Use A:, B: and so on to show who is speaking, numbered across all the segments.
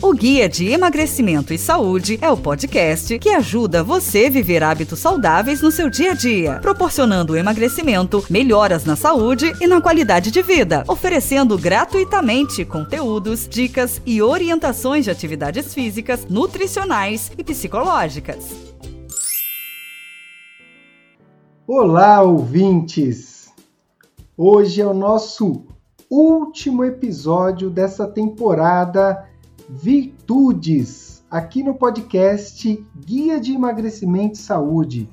A: O Guia de Emagrecimento e Saúde é o podcast que ajuda você a viver hábitos saudáveis no seu dia a dia, proporcionando emagrecimento, melhoras na saúde e na qualidade de vida, oferecendo gratuitamente conteúdos, dicas e orientações de atividades físicas, nutricionais e psicológicas.
B: Olá, ouvintes! Hoje é o nosso último episódio dessa temporada Virtudes, aqui no podcast Guia de Emagrecimento e Saúde.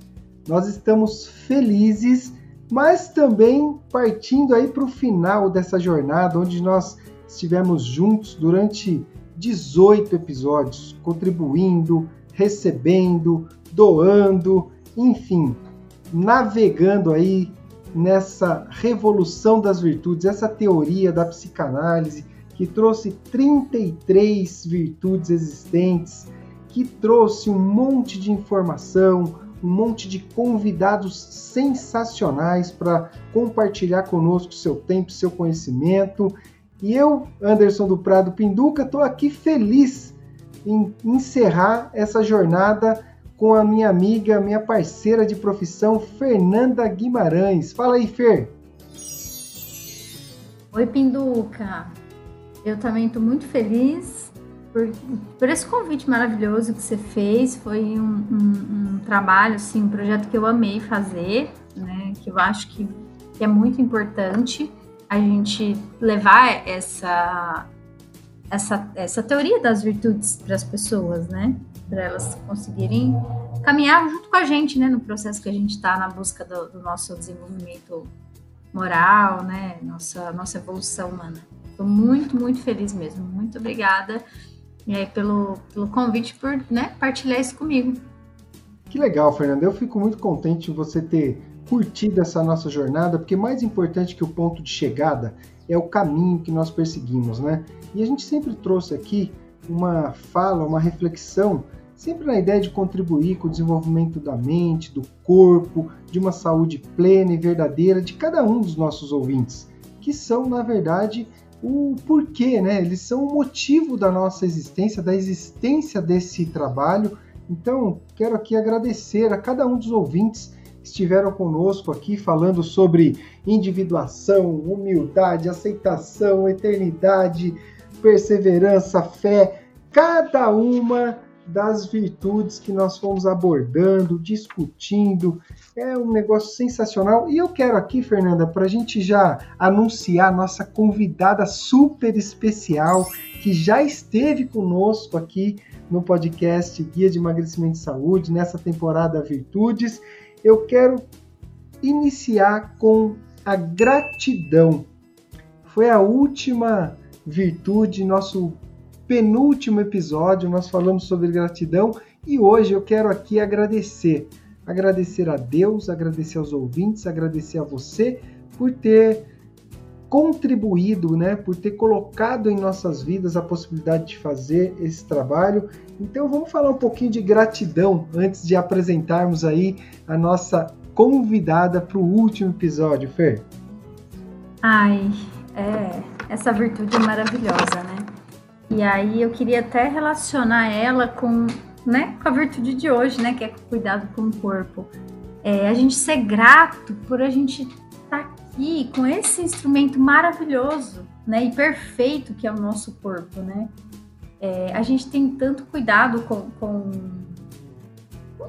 B: Nós estamos felizes, mas também partindo aí para o final dessa jornada, onde nós estivemos juntos durante 18 episódios, contribuindo, recebendo, doando, enfim, navegando aí nessa revolução das virtudes, essa teoria da psicanálise que trouxe 33 virtudes existentes, que trouxe um monte de informação, um monte de convidados sensacionais para compartilhar conosco seu tempo, seu conhecimento. E eu, Anderson do Prado Pinduca, estou aqui feliz em encerrar essa jornada com a minha amiga, minha parceira de profissão, Fernanda Guimarães. Fala aí, Fer.
C: Oi, Pinduca. Eu também estou muito feliz por, por, esse convite maravilhoso que você fez. Foi um, um, um, trabalho, assim, um projeto que eu amei fazer, né? Que eu acho que, que é muito importante a gente levar essa, essa, essa teoria das virtudes para as pessoas, né? Para elas conseguirem caminhar junto com a gente, né? No processo que a gente está na busca do, do, nosso desenvolvimento moral, né? Nossa, nossa evolução humana. Estou muito, muito feliz mesmo. Muito obrigada aí, pelo, pelo convite, por né, partilhar isso comigo.
B: Que legal, Fernanda. Eu fico muito contente de você ter curtido essa nossa jornada, porque mais importante que o ponto de chegada é o caminho que nós perseguimos, né? E a gente sempre trouxe aqui uma fala, uma reflexão, sempre na ideia de contribuir com o desenvolvimento da mente, do corpo, de uma saúde plena e verdadeira de cada um dos nossos ouvintes, que são, na verdade, o porquê, né? Eles são o motivo da nossa existência, da existência desse trabalho. Então, quero aqui agradecer a cada um dos ouvintes que estiveram conosco aqui falando sobre individuação, humildade, aceitação, eternidade, perseverança, fé, cada uma das virtudes que nós fomos abordando, discutindo. É um negócio sensacional. E eu quero aqui, Fernanda, para a gente já anunciar nossa convidada super especial que já esteve conosco aqui no podcast Guia de Emagrecimento e Saúde, nessa temporada Virtudes. Eu quero iniciar com a gratidão. Foi a última virtude, nosso penúltimo episódio nós falamos sobre gratidão e hoje eu quero aqui agradecer. Agradecer a Deus, agradecer aos ouvintes, agradecer a você por ter contribuído, né, por ter colocado em nossas vidas a possibilidade de fazer esse trabalho. Então vamos falar um pouquinho de gratidão antes de apresentarmos aí a nossa convidada para o último episódio, Fer.
C: Ai, é, essa virtude é maravilhosa, né? E aí eu queria até relacionar ela com, né, com a virtude de hoje, né, que é cuidado com o corpo. É, a gente ser grato por a gente estar tá aqui com esse instrumento maravilhoso, né, e perfeito que é o nosso corpo, né. É, a gente tem tanto cuidado com, com com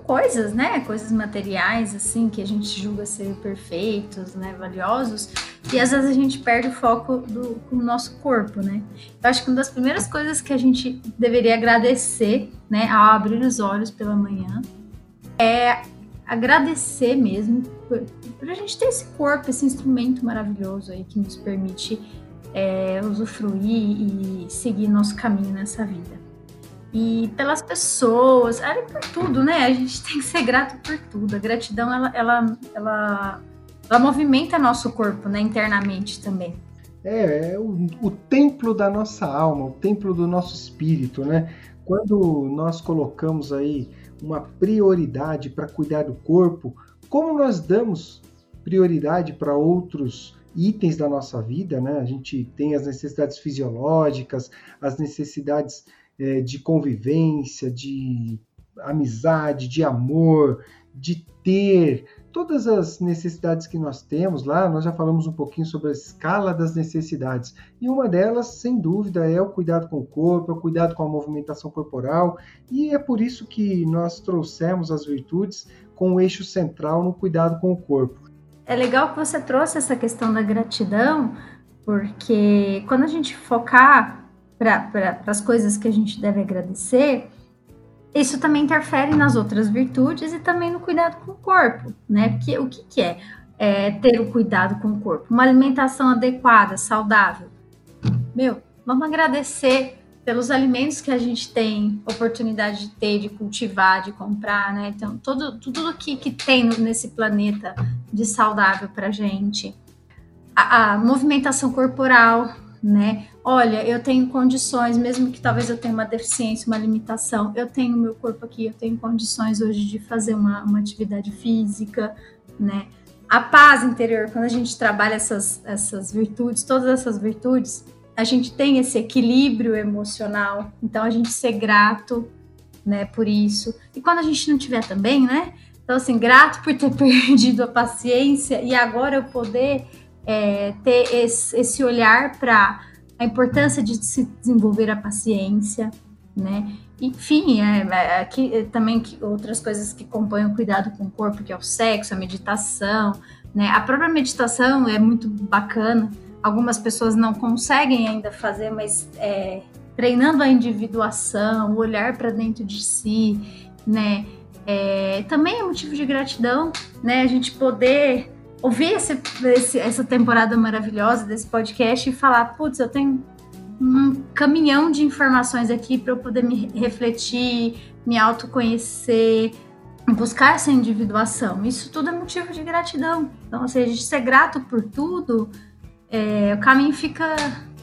C: coisas, né? Coisas materiais, assim, que a gente julga ser perfeitos, né? Valiosos. E às vezes a gente perde o foco do, do nosso corpo, né? Eu acho que uma das primeiras coisas que a gente deveria agradecer, né? Ao abrir os olhos pela manhã, é agradecer mesmo por, por a gente ter esse corpo, esse instrumento maravilhoso aí que nos permite é, usufruir e seguir nosso caminho nessa vida e pelas pessoas, era por tudo, né? A gente tem que ser grato por tudo. A gratidão, ela, ela, ela, ela movimenta nosso corpo, né? Internamente também.
B: É, é o, o templo da nossa alma, o templo do nosso espírito, né? Quando nós colocamos aí uma prioridade para cuidar do corpo, como nós damos prioridade para outros itens da nossa vida, né? A gente tem as necessidades fisiológicas, as necessidades é, de convivência, de amizade, de amor, de ter todas as necessidades que nós temos lá, nós já falamos um pouquinho sobre a escala das necessidades. E uma delas, sem dúvida, é o cuidado com o corpo, é o cuidado com a movimentação corporal, e é por isso que nós trouxemos as virtudes com o eixo central no cuidado com o corpo.
C: É legal que você trouxe essa questão da gratidão, porque quando a gente focar para as coisas que a gente deve agradecer, isso também interfere nas outras virtudes e também no cuidado com o corpo, né? Porque o que, que é, é ter o cuidado com o corpo? Uma alimentação adequada, saudável. Meu, vamos agradecer pelos alimentos que a gente tem oportunidade de ter, de cultivar, de comprar, né? Então, todo, tudo que, que tem nesse planeta de saudável para gente. A, a movimentação corporal, né? Olha, eu tenho condições, mesmo que talvez eu tenha uma deficiência, uma limitação, eu tenho meu corpo aqui, eu tenho condições hoje de fazer uma, uma atividade física, né? A paz interior, quando a gente trabalha essas, essas virtudes, todas essas virtudes, a gente tem esse equilíbrio emocional, então a gente ser grato, né, por isso. E quando a gente não tiver também, né? Então, assim, grato por ter perdido a paciência e agora eu poder é, ter esse, esse olhar para a importância de se desenvolver a paciência, né? Enfim, é, é, aqui é, também que outras coisas que compõem o cuidado com o corpo, que é o sexo, a meditação, né? A própria meditação é muito bacana. Algumas pessoas não conseguem ainda fazer, mas é, treinando a individuação, o olhar para dentro de si, né? É, também é motivo de gratidão, né? A gente poder ouvir esse, esse, essa temporada maravilhosa desse podcast e falar, putz, eu tenho um caminhão de informações aqui para eu poder me refletir, me autoconhecer, buscar essa individuação. Isso tudo é motivo de gratidão. Então, ou seja, ser grato por tudo, é, o caminho fica,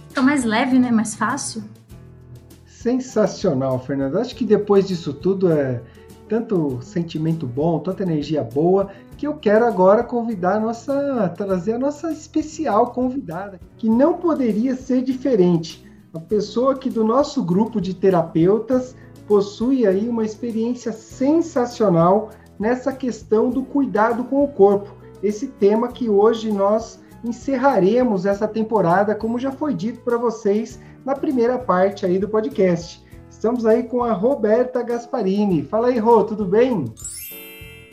C: fica mais leve, né? Mais fácil.
B: Sensacional, Fernanda. Acho que depois disso tudo é tanto sentimento bom, tanta energia boa, que eu quero agora convidar a nossa, trazer a nossa especial convidada, que não poderia ser diferente. A pessoa que do nosso grupo de terapeutas possui aí uma experiência sensacional nessa questão do cuidado com o corpo. Esse tema que hoje nós encerraremos essa temporada, como já foi dito para vocês na primeira parte aí do podcast. Estamos aí com a Roberta Gasparini. Fala aí, Rô, tudo bem?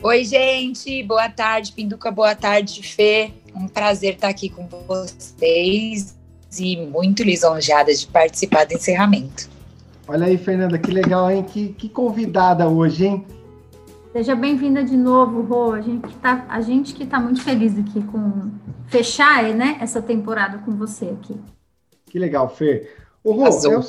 D: Oi, gente. Boa tarde, Pinduca. Boa tarde, Fê. Um prazer estar aqui com vocês e muito lisonjeada de participar do encerramento.
B: Olha aí, Fernanda, que legal, hein? Que, que convidada hoje, hein?
C: Seja bem-vinda de novo, Rô. A gente que tá, a gente que tá muito feliz aqui com fechar, né, essa temporada com você aqui.
B: Que legal, Fê. O Rô, o,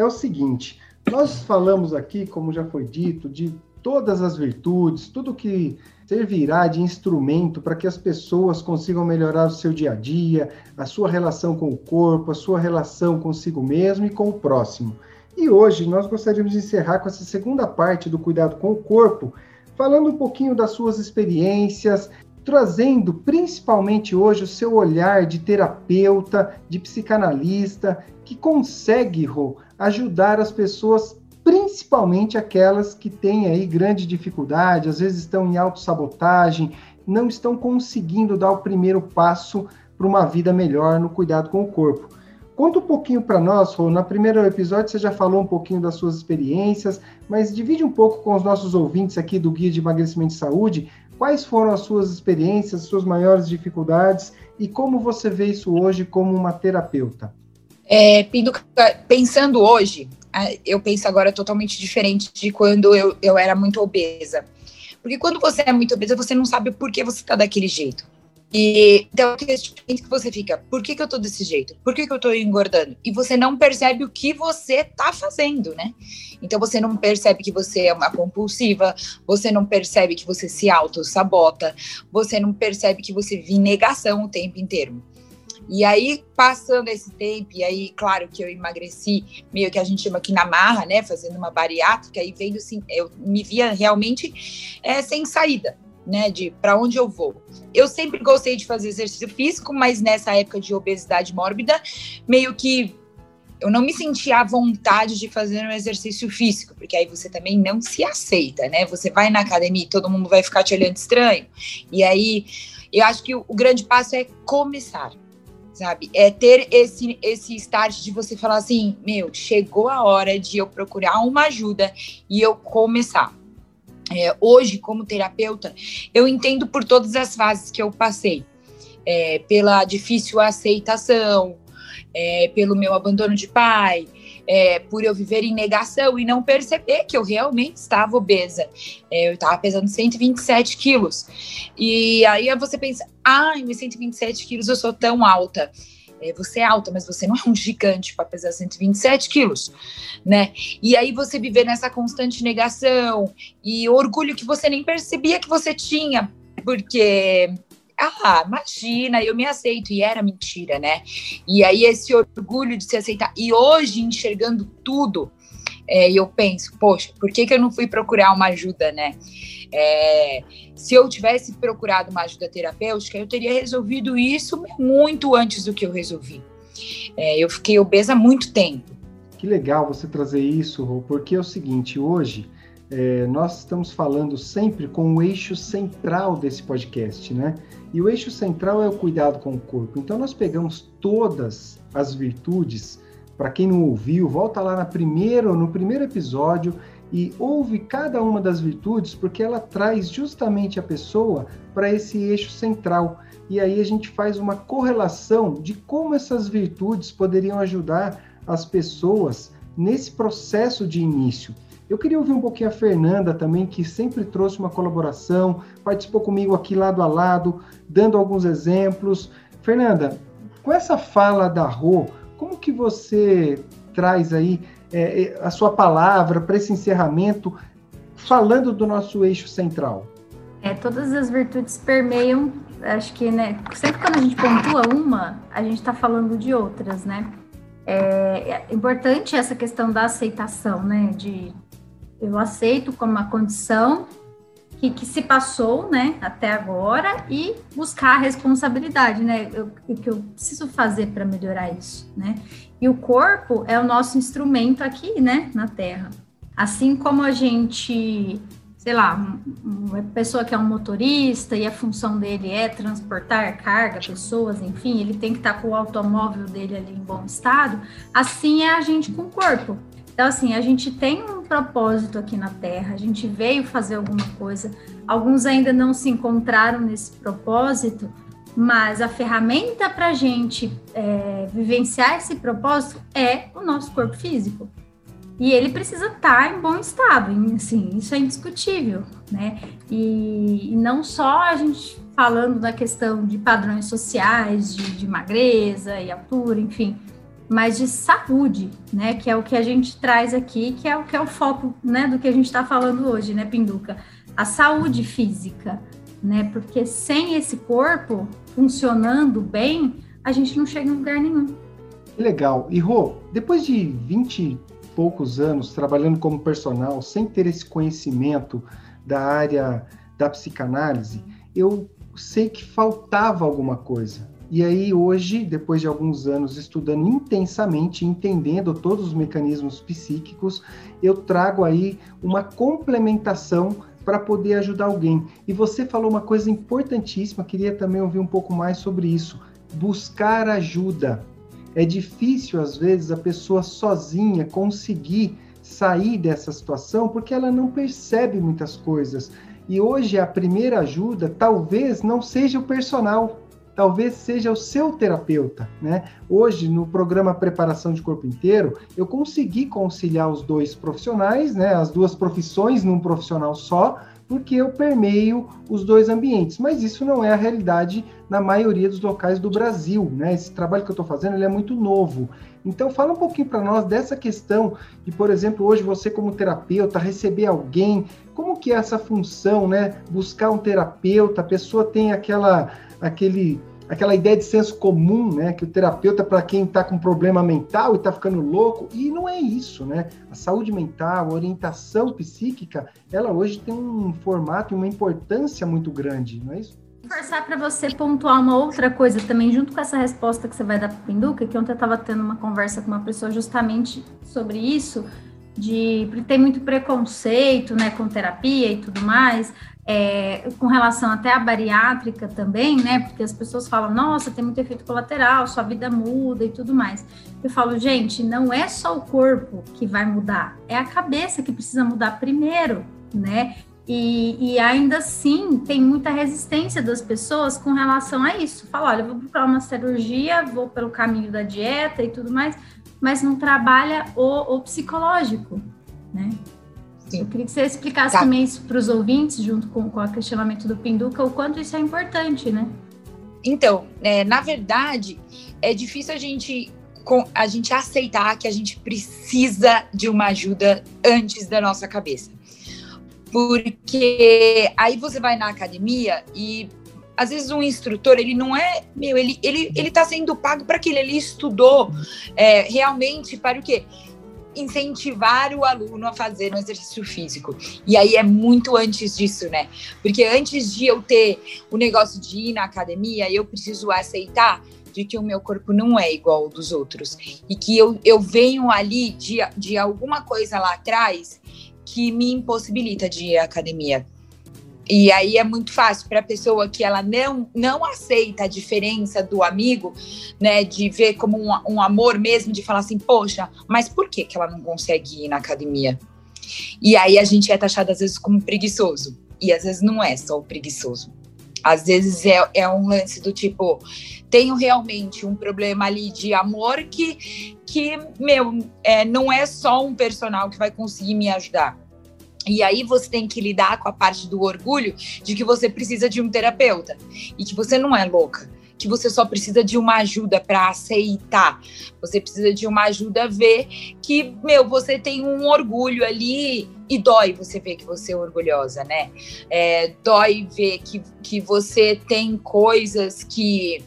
B: é o seguinte, nós falamos aqui, como já foi dito, de todas as virtudes, tudo que servirá de instrumento para que as pessoas consigam melhorar o seu dia a dia, a sua relação com o corpo, a sua relação consigo mesmo e com o próximo. E hoje nós gostaríamos de encerrar com essa segunda parte do cuidado com o corpo, falando um pouquinho das suas experiências, trazendo principalmente hoje o seu olhar de terapeuta, de psicanalista, que consegue, Rô, ajudar as pessoas, principalmente aquelas que têm aí grande dificuldade, às vezes estão em autossabotagem, não estão conseguindo dar o primeiro passo para uma vida melhor no cuidado com o corpo. Conta um pouquinho para nós, Rô. No primeiro episódio você já falou um pouquinho das suas experiências, mas divide um pouco com os nossos ouvintes aqui do Guia de Emagrecimento e Saúde quais foram as suas experiências, as suas maiores dificuldades e como você vê isso hoje como uma terapeuta.
D: É, pensando hoje, eu penso agora totalmente diferente de quando eu, eu era muito obesa. Porque quando você é muito obesa, você não sabe por que você está daquele jeito. E então que você fica, por que, que eu tô desse jeito? Por que, que eu tô engordando? E você não percebe o que você tá fazendo, né? Então você não percebe que você é uma compulsiva, você não percebe que você se auto-sabota, você não percebe que você vive negação o tempo inteiro. E aí, passando esse tempo, e aí, claro que eu emagreci, meio que a gente chama aqui na marra, né? Fazendo uma bariátrica e vendo assim, eu me via realmente é, sem saída, né? De para onde eu vou. Eu sempre gostei de fazer exercício físico, mas nessa época de obesidade mórbida, meio que eu não me sentia à vontade de fazer um exercício físico, porque aí você também não se aceita, né? Você vai na academia e todo mundo vai ficar te olhando estranho. E aí, eu acho que o, o grande passo é começar, sabe? É ter esse, esse start de você falar assim: meu, chegou a hora de eu procurar uma ajuda e eu começar. É, hoje, como terapeuta, eu entendo por todas as fases que eu passei. É, pela difícil aceitação, é, pelo meu abandono de pai, é, por eu viver em negação e não perceber que eu realmente estava obesa. É, eu estava pesando 127 quilos. E aí você pensa, ai, ah, 127 quilos eu sou tão alta. É, você é alta, mas você não é um gigante para pesar 127 quilos, né? E aí você viver nessa constante negação e orgulho que você nem percebia que você tinha, porque ah, imagina, eu me aceito. E era mentira, né? E aí esse orgulho de se aceitar. E hoje, enxergando tudo, é, eu penso, poxa, por que, que eu não fui procurar uma ajuda, né? É, se eu tivesse procurado uma ajuda terapêutica, eu teria resolvido isso muito antes do que eu resolvi. É, eu fiquei obesa há muito tempo.
B: Que legal você trazer isso, porque é o seguinte, hoje é, nós estamos falando sempre com o eixo central desse podcast, né? E o eixo central é o cuidado com o corpo. Então nós pegamos todas as virtudes. Para quem não ouviu, volta lá na primeiro, no primeiro episódio e ouve cada uma das virtudes, porque ela traz justamente a pessoa para esse eixo central. E aí a gente faz uma correlação de como essas virtudes poderiam ajudar as pessoas nesse processo de início. Eu queria ouvir um pouquinho a Fernanda também, que sempre trouxe uma colaboração, participou comigo aqui lado a lado, dando alguns exemplos. Fernanda, com essa fala da Rô, como que você traz aí é, é a sua palavra para esse encerramento, falando do nosso eixo central?
C: É, todas as virtudes permeiam, acho que, né, sempre quando a gente pontua uma, a gente está falando de outras, né? É, é importante essa questão da aceitação, né, de eu aceito como uma condição que, que, se passou, né, até agora e buscar a responsabilidade, né, o que eu preciso fazer para melhorar isso, né? E o corpo é o nosso instrumento aqui, né, na Terra. Assim como a gente, sei lá, uma pessoa que é um motorista e a função dele é transportar carga, pessoas, enfim, ele tem que estar tá com o automóvel dele ali em bom estado, assim é a gente com o corpo. Então, assim, a gente tem um propósito aqui na Terra, a gente veio fazer alguma coisa, alguns ainda não se encontraram nesse propósito, mas a ferramenta para a gente é, vivenciar esse propósito é o nosso corpo físico. E ele precisa estar em bom estado, assim, isso é indiscutível, né? E, e não só a gente falando da questão de padrões sociais, de, de magreza e altura, enfim, mas de saúde, né? Que é o que a gente traz aqui, que é o que é o foco, né, do que a gente está falando hoje, né, Pinduca? A saúde física, né? Porque sem esse corpo funcionando bem, a gente não chega em lugar nenhum.
B: Legal. E Rô, depois de 20 e poucos anos trabalhando como personal, sem ter esse conhecimento da área da psicanálise, eu sei que faltava alguma coisa. E aí, hoje, depois de alguns anos estudando intensamente, entendendo todos os mecanismos psíquicos, eu trago aí uma complementação para poder ajudar alguém. E você falou uma coisa importantíssima, queria também ouvir um pouco mais sobre isso. Buscar ajuda. É difícil, às vezes, a pessoa sozinha conseguir sair dessa situação porque ela não percebe muitas coisas. E hoje a primeira ajuda talvez não seja o personal, talvez seja o seu terapeuta, né? Hoje, no programa Preparação de Corpo Inteiro, eu consegui conciliar os dois profissionais, né? As duas profissões num profissional só, porque eu permeio os dois ambientes. Mas isso não é a realidade na maioria dos locais do Brasil, né? Esse trabalho que eu estou fazendo ele é muito novo. Então, fala um pouquinho para nós dessa questão de, por exemplo, hoje você como terapeuta receber alguém, como que é essa função, né? Buscar um terapeuta, a pessoa tem aquela aquele aquela ideia de senso comum, né? Que o terapeuta é para quem está com problema mental e está ficando louco, e não é isso, né? A saúde mental, a orientação psíquica, ela hoje tem um formato e uma importância muito grande, não é isso?
C: forçar para você pontuar uma outra coisa também, junto com essa resposta que você vai dar para o Pinduca, que ontem eu estava tendo uma conversa com uma pessoa justamente sobre isso, de ter muito preconceito, né, com terapia e tudo mais, é, com relação até à bariátrica também, né, porque as pessoas falam, nossa, tem muito efeito colateral, sua vida muda e tudo mais. Eu falo, gente, não é só o corpo que vai mudar, é a cabeça que precisa mudar primeiro, né? E, e, ainda assim tem muita resistência das pessoas com relação a isso. Fala, olha, eu vou procurar uma cirurgia, vou pelo caminho da dieta e tudo mais, mas não trabalha o, o psicológico, né? Sim. Eu queria que você explicasse tá. também isso para os ouvintes, junto com, com o questionamento do Pinduca, o quanto isso é importante, né?
D: Então, é, na verdade, é difícil a gente a gente aceitar que a gente precisa de uma ajuda antes da nossa cabeça. Porque aí você vai na academia e às vezes um instrutor, ele não é, meu, ele, ele, ele tá sendo pago para aquilo, ele estudou é, realmente para o quê? Incentivar o aluno a fazer um exercício físico. E aí é muito antes disso, né? Porque antes de eu ter o negócio de ir na academia, eu preciso aceitar de que o meu corpo não é igual ao dos outros. E que eu, eu venho ali de, de alguma coisa lá atrás que me impossibilita de ir à academia. E aí é muito fácil para a pessoa que ela não, não aceita a diferença do amigo, né, de ver como um, um amor mesmo, de falar assim, poxa, mas por que, que ela não consegue ir na academia? E aí a gente é taxado às vezes como preguiçoso. E às vezes não é só o preguiçoso. Às vezes é, é um lance do tipo, tenho realmente um problema ali de amor que, que meu, é, não é só um personal que vai conseguir me ajudar e aí você tem que lidar com a parte do orgulho de que você precisa de um terapeuta e que você não é louca, que você só precisa de uma ajuda para aceitar. Você precisa de uma ajuda ver que, meu, você tem um orgulho ali e dói você ver que você é orgulhosa, né? É, dói ver que, que você tem coisas que,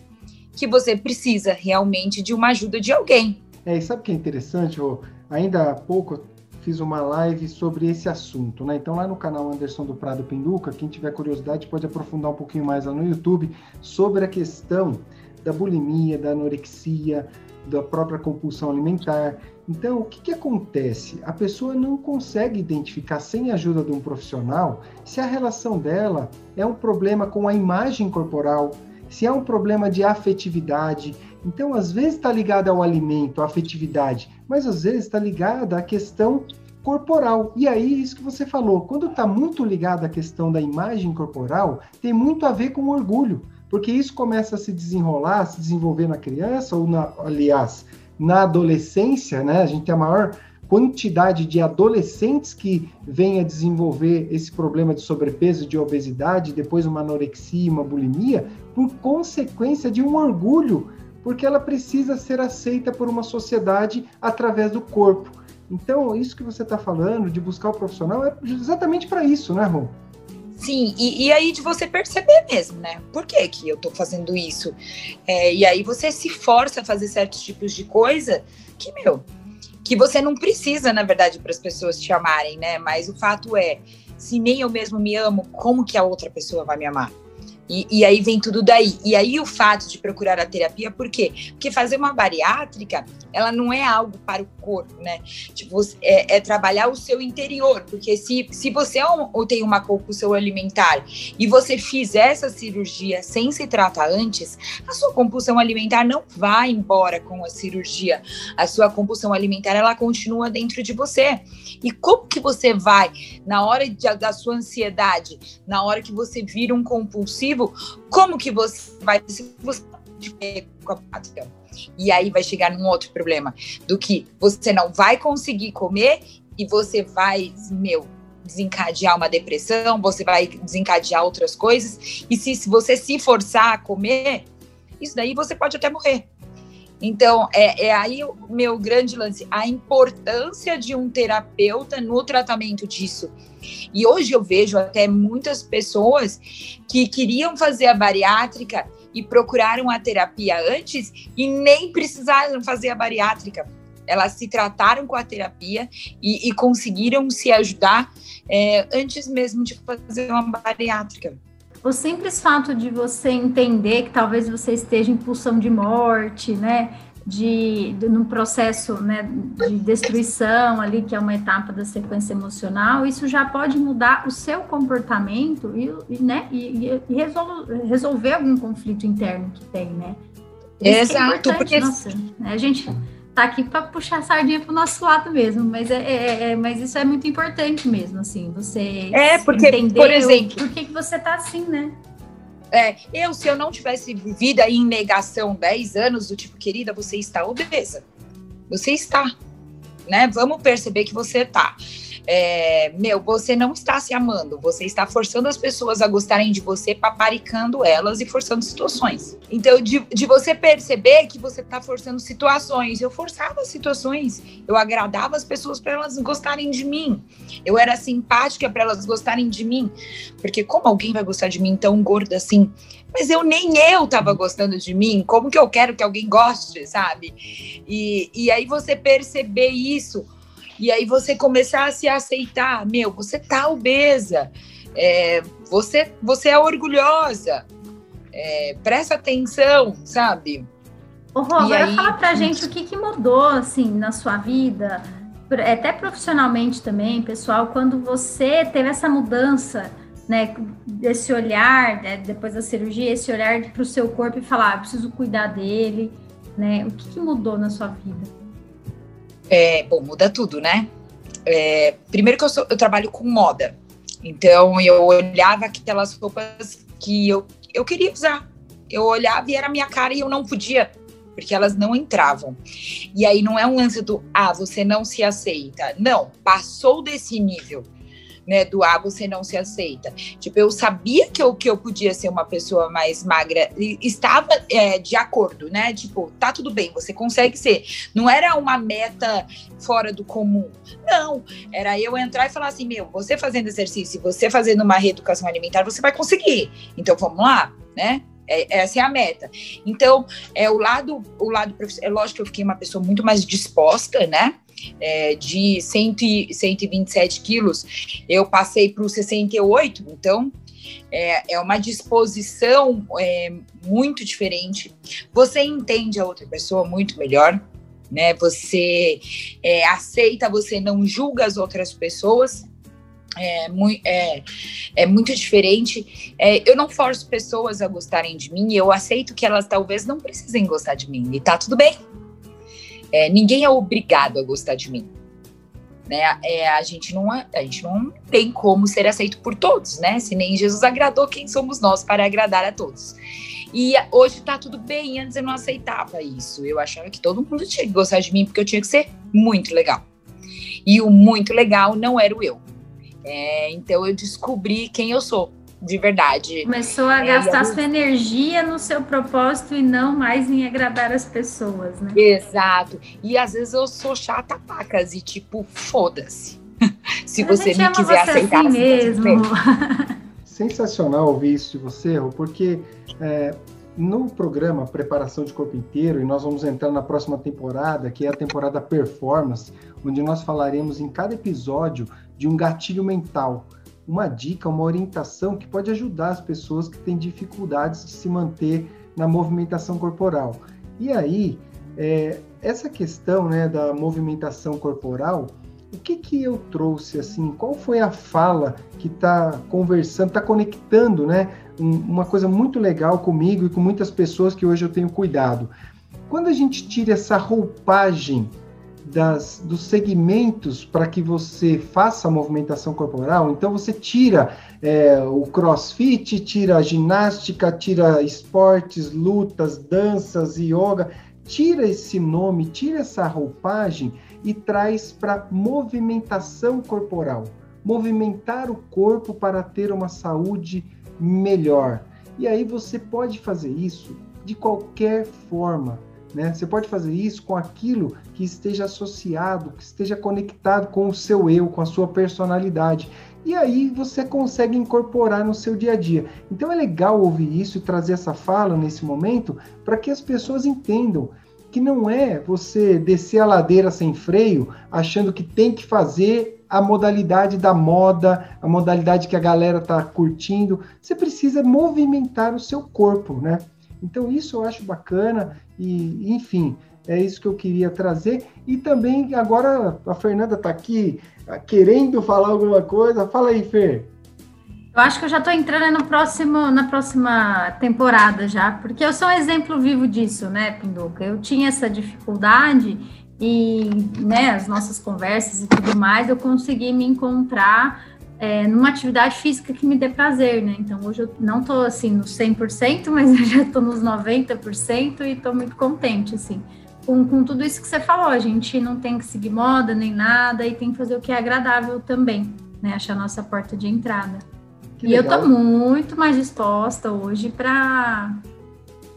D: que você precisa realmente de uma ajuda de alguém.
B: É, e sabe o que é interessante, Rô? Ainda há pouco fiz uma live sobre esse assunto, né? Então lá no canal Anderson do Prado Pinduca, quem tiver curiosidade pode aprofundar um pouquinho mais lá no YouTube sobre a questão da bulimia, da anorexia, da própria compulsão alimentar. Então, o que, que acontece? A pessoa não consegue identificar, sem a ajuda de um profissional, se a relação dela é um problema com a imagem corporal, se é um problema de afetividade. Então, às vezes está ligado ao alimento, à afetividade, mas às vezes está ligada à questão corporal. E aí, isso que você falou, quando está muito ligado à questão da imagem corporal, tem muito a ver com orgulho, porque isso começa a se desenrolar, se desenvolver na criança, ou na, aliás, na adolescência, né? A gente tem a maior quantidade de adolescentes que vêm a desenvolver esse problema de sobrepeso, de obesidade, depois uma anorexia, uma bulimia, por consequência de um orgulho porque ela precisa ser aceita por uma sociedade através do corpo. Então, isso que você está falando, de buscar o profissional, é exatamente para isso, né, Ron?
D: Sim, e, e, aí de você perceber mesmo, né? Por que, que eu estou fazendo isso? É, e aí você se força a fazer certos tipos de coisa que, meu, que você não precisa, na verdade, para as pessoas te amarem, né? Mas o fato é, se nem eu mesmo me amo, como que a outra pessoa vai me amar? E, e, aí vem tudo daí. E aí o fato de procurar a terapia, por quê? Porque fazer uma bariátrica, ela não é algo para o corpo, né? Tipo, é, é trabalhar o seu interior. Porque se, se você é um, ou tem uma compulsão alimentar e você fizer essa cirurgia sem se tratar antes, a sua compulsão alimentar não vai embora com a cirurgia. A sua compulsão alimentar, ela continua dentro de você. E como que você vai, na hora de, da sua ansiedade, na hora que você vira um compulsivo, como que você vai se você com a? E aí vai chegar num outro problema, do que você não vai conseguir comer e você vai, meu, desencadear uma depressão, você vai desencadear outras coisas. E se, se você se forçar a comer, isso daí você pode até morrer. Então, é, é, aí o meu grande lance, a importância de um terapeuta no tratamento disso. E hoje eu vejo até muitas pessoas que queriam fazer a bariátrica e procuraram a terapia antes e nem precisaram fazer a bariátrica. Elas se trataram com a terapia e, e conseguiram se ajudar é, antes mesmo de fazer uma bariátrica.
C: O simples fato de você entender que talvez você esteja em pulsão de morte, né? De, de num processo né, de destruição ali, que é uma etapa da sequência emocional, isso já pode mudar o seu comportamento e, e né, e, e resol, resolver algum conflito interno que tem, né?
D: Isso é Exato, é porque
C: Nossa, a gente tá aqui para puxar a sardinha pro nosso lado mesmo, mas é, é, é, mas isso é muito importante mesmo, assim, você
D: é porque entender por exemplo,
C: por que, que você tá assim, né?
D: É, eu, se eu não tivesse vivido em negação 10 anos, do tipo, querida, você está obesa. Você está. Né? Vamos perceber que você está é, meu, você não está se amando, você está forçando as pessoas a gostarem de você, paparicando elas e forçando situações. Então, de, de você perceber que você está forçando situações, eu forçava situações, eu agradava as pessoas para elas gostarem de mim, eu era simpática para elas gostarem de mim, porque como alguém vai gostar de mim tão gorda assim? Mas eu nem eu tava gostando de mim, como que eu quero que alguém goste, sabe? E, e aí você perceber isso e aí você começar a se aceitar, meu, você tá obesa, é, você, você é orgulhosa, é, presta atenção, sabe?
C: Ô, Rô, agora aí... fala pra gente o que, que mudou, assim, na sua vida, até profissionalmente também, pessoal, quando você teve essa mudança, né, desse olhar, né, depois da cirurgia, esse olhar para o seu corpo e falar, ah, preciso cuidar dele, né? O que, que mudou na sua vida?
D: É, bom, muda tudo, né? É, primeiro que eu, sou, eu trabalho com moda. Então eu olhava aquelas roupas que eu, eu queria usar. Eu olhava e era minha cara e eu não podia, porque elas não entravam. E aí não é um lance do ah, você não se aceita. Não, passou desse nível né, do ah, você não se aceita. Tipo, eu sabia que eu, que eu podia ser uma pessoa mais magra, e estava é, de acordo, né? Tipo, tá tudo bem, você consegue ser. Não era uma meta fora do comum. Não, era eu entrar e falar assim, meu, você fazendo exercício, você fazendo uma reeducação alimentar, você vai conseguir. Então vamos lá, né? É, essa é a meta. Então, é o lado, o lado é lógico que eu fiquei uma pessoa muito mais disposta, né? É, de 100, 127 quilos, eu passei para os 68, então é, é uma disposição é, muito diferente. Você entende a outra pessoa muito melhor, né? Você é, aceita, você não julga as outras pessoas, é, muito, é, é muito diferente. É, eu não forço pessoas a gostarem de mim, eu aceito que elas talvez não precisem gostar de mim, e tá tudo bem. É, ninguém é obrigado a gostar de mim. Né? É, a, gente não, a gente não tem como ser aceito por todos, né? Se nem Jesus agradou, quem somos nós para agradar a todos? E hoje tá tudo bem, antes eu não aceitava isso. Eu achava que todo mundo tinha que gostar de mim porque eu tinha que ser muito legal. E o muito legal não era o eu é, então eu descobri quem eu sou, de verdade.
C: Começou a é, gastar sua energia no seu propósito e não mais em agradar as pessoas, né?
D: Exato. E às vezes eu sou chata pacas e tipo, foda-se. Se você me quiser você aceitar
C: assim, assim mesmo.
B: Sensacional ouvir isso de você, porque é, no programa Preparação de Corpo Inteiro, e nós vamos entrar na próxima temporada, que é a temporada Performance, onde nós falaremos em cada episódio de um gatilho mental, uma dica, uma orientação que pode ajudar as pessoas que têm dificuldades de se manter na movimentação corporal. E aí, é, essa questão né, da movimentação corporal, o que, que eu trouxe assim? Qual foi a fala que está conversando, está conectando, né? Um, uma coisa muito legal comigo e com muitas pessoas que hoje eu tenho cuidado. Quando a gente tira essa roupagem das, dos segmentos para que você faça a movimentação corporal. Então você tira é, o crossfit, tira a ginástica, tira esportes, lutas, danças, yoga, tira esse nome, tira essa roupagem e traz para movimentação corporal. Movimentar o corpo para ter uma saúde melhor. E aí você pode fazer isso de qualquer forma né? Você pode fazer isso com aquilo que esteja associado, que esteja conectado com o seu eu, com a sua personalidade. E aí você consegue incorporar no seu dia a dia. Então é legal ouvir isso e trazer essa fala nesse momento para que as pessoas entendam que não é você descer a ladeira sem freio, achando que tem que fazer a modalidade da moda, a modalidade que a galera está curtindo. Você precisa movimentar o seu corpo, né? Então isso eu acho bacana e, enfim, é isso que eu queria trazer. E também agora a Fernanda está aqui ah, querendo falar alguma coisa. Fala aí, Fer.
C: Eu acho que eu já estou entrando no próximo, na próxima temporada já, porque eu sou um exemplo vivo disso, né, Pinduca? Eu tinha essa dificuldade e, né, as nossas conversas e tudo mais, eu consegui me encontrar é, numa atividade física que me dê prazer, né? Então, hoje eu não estou, assim, no 100%, mas eu já estou nos 90% e estou muito contente, assim. Com, com tudo isso que você falou, a gente não tem que seguir moda nem nada e tem que fazer o que é agradável também, né? Achar a nossa porta de entrada. Que e legal. eu estou muito mais disposta hoje para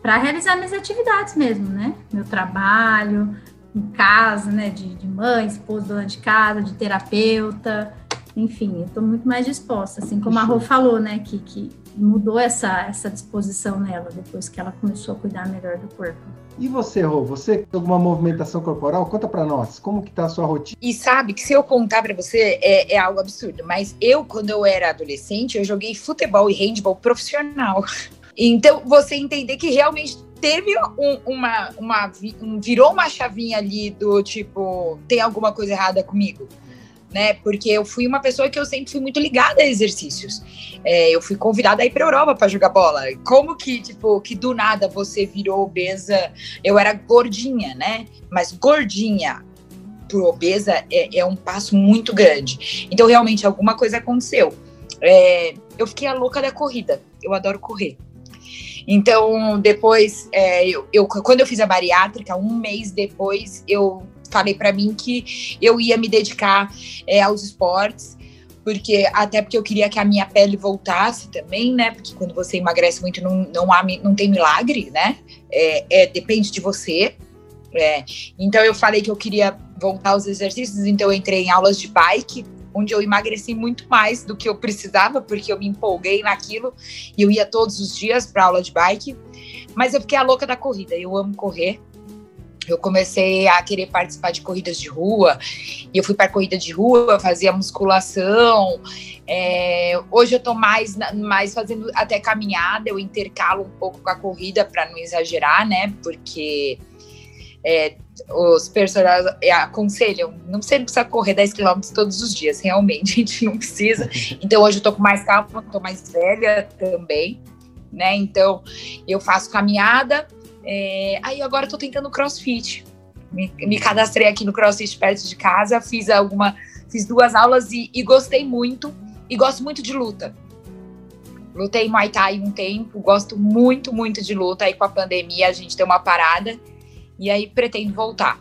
C: para realizar minhas atividades mesmo, né? Meu trabalho, em casa, né? De, de mãe, esposa, dona de casa, de terapeuta, enfim, eu estou muito mais disposta, assim como a Rô falou, né? Que, que mudou essa, essa disposição nela depois que ela começou a cuidar melhor do corpo.
B: E você, Rô, você tem alguma movimentação corporal? Conta para nós, como que tá a sua rotina?
D: E sabe que se eu contar para você é, é, algo absurdo, mas eu, quando eu era adolescente, eu joguei futebol e handball profissional. Então, você entender que realmente teve um, uma, uma, um, virou uma chavinha ali do tipo, tem alguma coisa errada comigo? Né? Porque eu fui uma pessoa que eu sempre fui muito ligada a exercícios. É, eu fui convidada a ir para Europa para jogar bola. Como que, tipo, que do nada você virou obesa? Eu era gordinha, né? Mas gordinha pro obesa é, é um passo muito grande. Então, realmente, alguma coisa aconteceu. É, eu fiquei a louca da corrida. Eu adoro correr. Então, depois, é, eu, eu, quando eu fiz a bariátrica, um mês depois, eu falei para mim que eu ia me dedicar é, aos esportes, porque até porque eu queria que a minha pele voltasse também, né? Porque quando você emagrece muito, não, não, há, não tem milagre, né? É, é depende de você. É. Então eu falei que eu queria voltar aos exercícios, então eu entrei em aulas de bike, onde eu emagreci muito mais do que eu precisava, porque eu me empolguei naquilo e eu ia todos os dias para aula de bike. Mas eu fiquei a louca da corrida. Eu amo correr eu comecei a querer participar de corridas de rua, e eu fui para corrida de rua, fazia musculação. É, hoje eu estou mais, mais fazendo até caminhada, eu intercalo um pouco com a corrida para não exagerar, né? Porque é, os personagens é, aconselham, não sempre precisa correr 10 km todos os dias, realmente, a gente não precisa. Então hoje eu tô com mais calma, tô mais velha também, né? Então eu faço caminhada, é, aí agora eu tô tentando crossfit. Me, me, cadastrei aqui no CrossFit perto de casa, fiz alguma, fiz duas aulas e, e, gostei muito. E gosto muito de luta. Lutei Muay Thai um tempo, gosto muito, muito de luta. Aí com a pandemia a gente deu uma parada e aí pretendo voltar.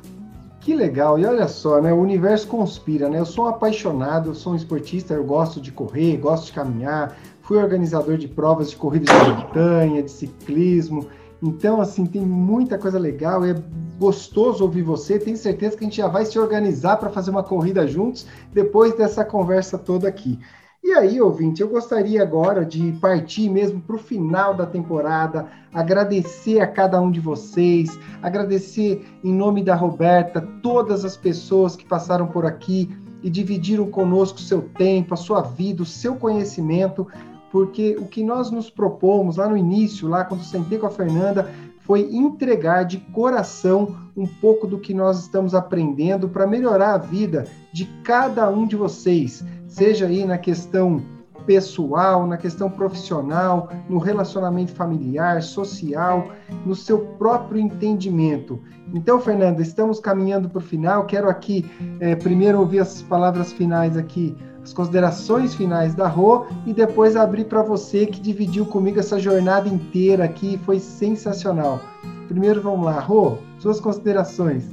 B: Que legal, e olha só, né? O universo conspira, né? Eu sou um apaixonado, eu sou um esportista, eu gosto de correr, gosto de caminhar, fui organizador de provas de corrida de montanha, de ciclismo. Então, assim, tem muita coisa legal, é gostoso ouvir você. Tenho certeza que a gente já vai se organizar para fazer uma corrida juntos depois dessa conversa toda aqui. E aí, ouvinte, eu gostaria agora de partir mesmo para o final da temporada, agradecer a cada um de vocês, agradecer em nome da Roberta todas as pessoas que passaram por aqui e dividiram conosco seu tempo, a sua vida, o seu conhecimento porque o que nós nos propomos lá no início, lá quando sentei com a Fernanda, foi entregar de coração um pouco do que nós estamos aprendendo para melhorar a vida de cada um de vocês, seja aí na questão pessoal, na questão profissional, no relacionamento familiar, social, no seu próprio entendimento. Então, Fernanda, estamos caminhando para o final. Quero aqui é, primeiro ouvir as palavras finais aqui as considerações finais da Rô e depois abrir para você que dividiu comigo essa jornada inteira aqui, foi sensacional. Primeiro vamos lá, Rô, suas considerações.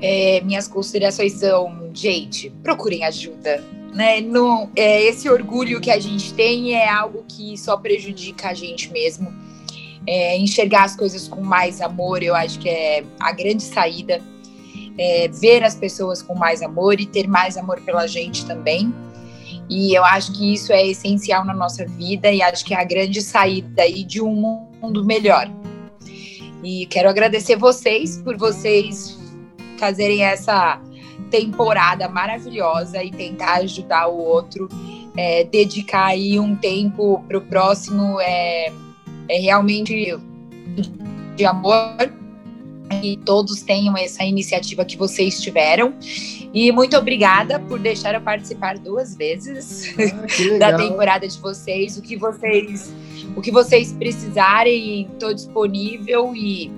D: É, minhas considerações são, gente, procurem ajuda. Né? Não, é, esse orgulho que a gente tem é algo que só prejudica a gente mesmo. É, enxergar as coisas com mais amor, eu acho que é a grande saída. É, ver as pessoas com mais amor e ter mais amor pela gente também. E eu acho que isso é essencial na nossa vida e acho que é a grande saída aí de um mundo melhor. E quero agradecer vocês por vocês fazerem essa temporada maravilhosa e tentar ajudar o outro, é, dedicar aí um tempo para o próximo é, é realmente de amor e todos tenham essa iniciativa que vocês tiveram. E muito obrigada por deixar eu participar duas vezes ah, da temporada de vocês. O que vocês, o que vocês precisarem, estou disponível e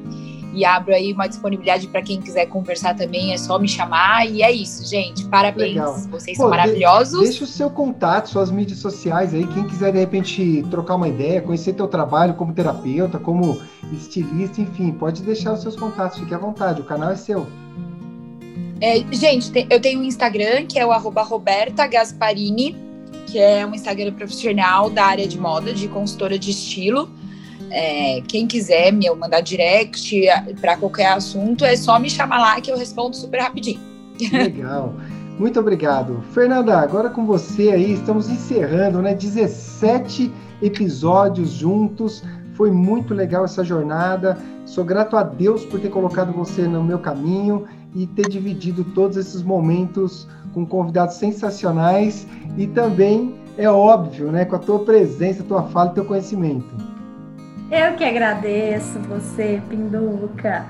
D: e abro aí uma disponibilidade para quem quiser conversar também, é só me chamar. E é isso, gente. Parabéns. Legal. Vocês Pô, são maravilhosos.
B: De, deixa o seu contato, suas mídias sociais aí. Quem quiser, de repente, trocar uma ideia, conhecer teu trabalho como terapeuta, como estilista, enfim, pode deixar os seus contatos, fique à vontade. O canal é seu.
D: É, gente, eu tenho um Instagram que é o arroba Roberta Gasparini, que é um Instagram profissional da área de moda, de consultora de estilo. É, quem quiser me mandar direct para qualquer assunto, é só me chamar lá que eu respondo super rapidinho.
B: Legal. Muito obrigado. Fernanda, agora com você aí, estamos encerrando, né? 17 episódios juntos. Foi muito legal essa jornada. Sou grato a Deus por ter colocado você no meu caminho e ter dividido todos esses momentos com convidados sensacionais e também é óbvio, né, com a tua presença, tua fala e teu conhecimento.
C: Eu que agradeço você, Pinduca.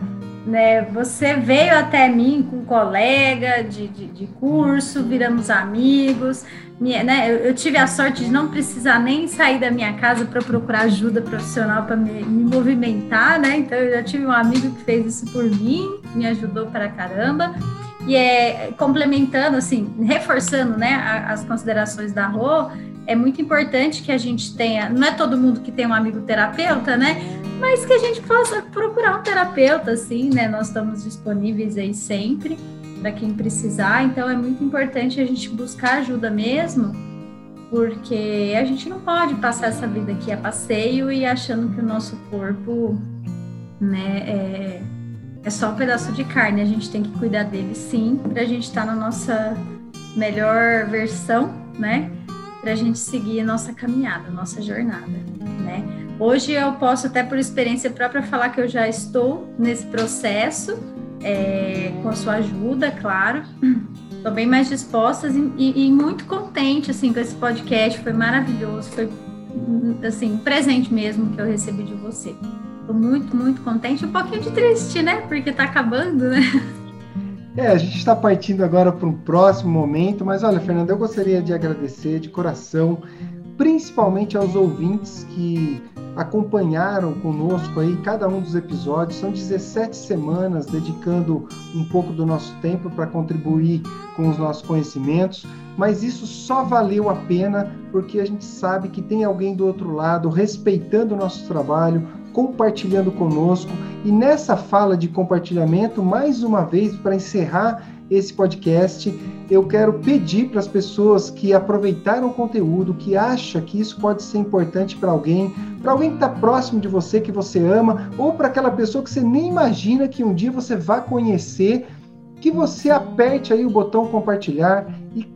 C: Né, você veio até mim com um colega de, de, de curso, viramos amigos. Minha, né, eu, eu, tive a sorte de não precisar nem sair da minha casa para procurar ajuda profissional para me, me, movimentar, né? Então eu já tive um amigo que fez isso por mim, me ajudou para caramba. E é complementando, assim, reforçando né, as considerações da Rô, é muito importante que a gente tenha, não é todo mundo que tem um amigo terapeuta, né? Mas que a gente possa procurar um terapeuta, assim, né? Nós estamos disponíveis aí sempre para quem precisar, então é muito importante a gente buscar ajuda mesmo, porque a gente não pode passar essa vida aqui a passeio e achando que o nosso corpo, né, é, é só um pedaço de carne, a gente tem que cuidar dele sim, para a gente estar tá na nossa melhor versão, né? Para a gente seguir nossa caminhada, nossa jornada, né? Hoje eu posso até por experiência própria falar que eu já estou nesse processo, é, com a sua ajuda, claro. Estou bem mais disposta e, e, e, muito contente assim com esse podcast, foi maravilhoso, foi assim um presente mesmo que eu recebi de você. Estou muito, muito contente, um pouquinho de triste, né? Porque está acabando, né?
B: É, a gente está partindo agora para um próximo momento, mas olha, Fernanda, eu gostaria de agradecer de coração, principalmente aos ouvintes que acompanharam conosco aí cada um dos episódios. São 17 semanas dedicando um pouco do nosso tempo para contribuir com os nossos conhecimentos, mas isso só valeu a pena porque a gente sabe que tem alguém do outro lado respeitando o nosso trabalho, compartilhando conosco. E nessa fala de compartilhamento, mais uma vez, para encerrar esse podcast, eu quero pedir para as pessoas que aproveitaram o conteúdo, que acha que isso pode ser importante para alguém, para alguém que está próximo de você, que você ama, ou para aquela pessoa que você nem imagina que um dia você vai conhecer, que você aperte aí o botão compartilhar e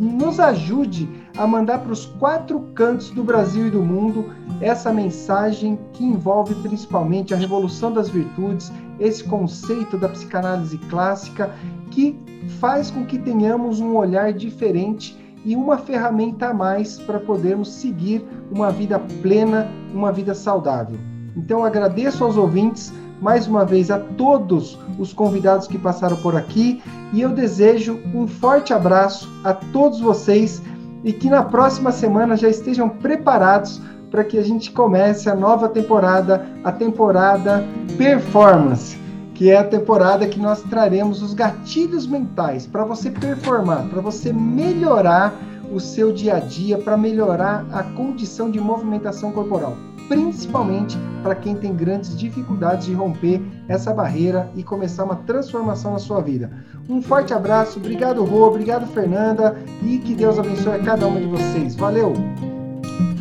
B: nos ajude a mandar para os quatro cantos do Brasil e do mundo essa mensagem que envolve principalmente a revolução das virtudes, esse conceito da psicanálise clássica que faz com que tenhamos um olhar diferente e uma ferramenta a mais para podermos seguir uma vida plena, uma vida saudável. Então agradeço aos ouvintes mais uma vez a todos os convidados que passaram por aqui e eu desejo um forte abraço a todos vocês e que na próxima semana já estejam preparados para que a gente comece a nova temporada, a temporada Performance, que é a temporada que nós traremos os gatilhos mentais para você performar, para você melhorar o seu dia a dia, para melhorar a condição de movimentação corporal principalmente para quem tem grandes dificuldades de romper essa barreira e começar uma transformação na sua vida. Um forte abraço, obrigado Rô, obrigado Fernanda e que Deus abençoe a cada uma de vocês. Valeu!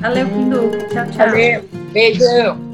C: Valeu, Pindu. Tchau, tchau.
D: Valeu. Beijo.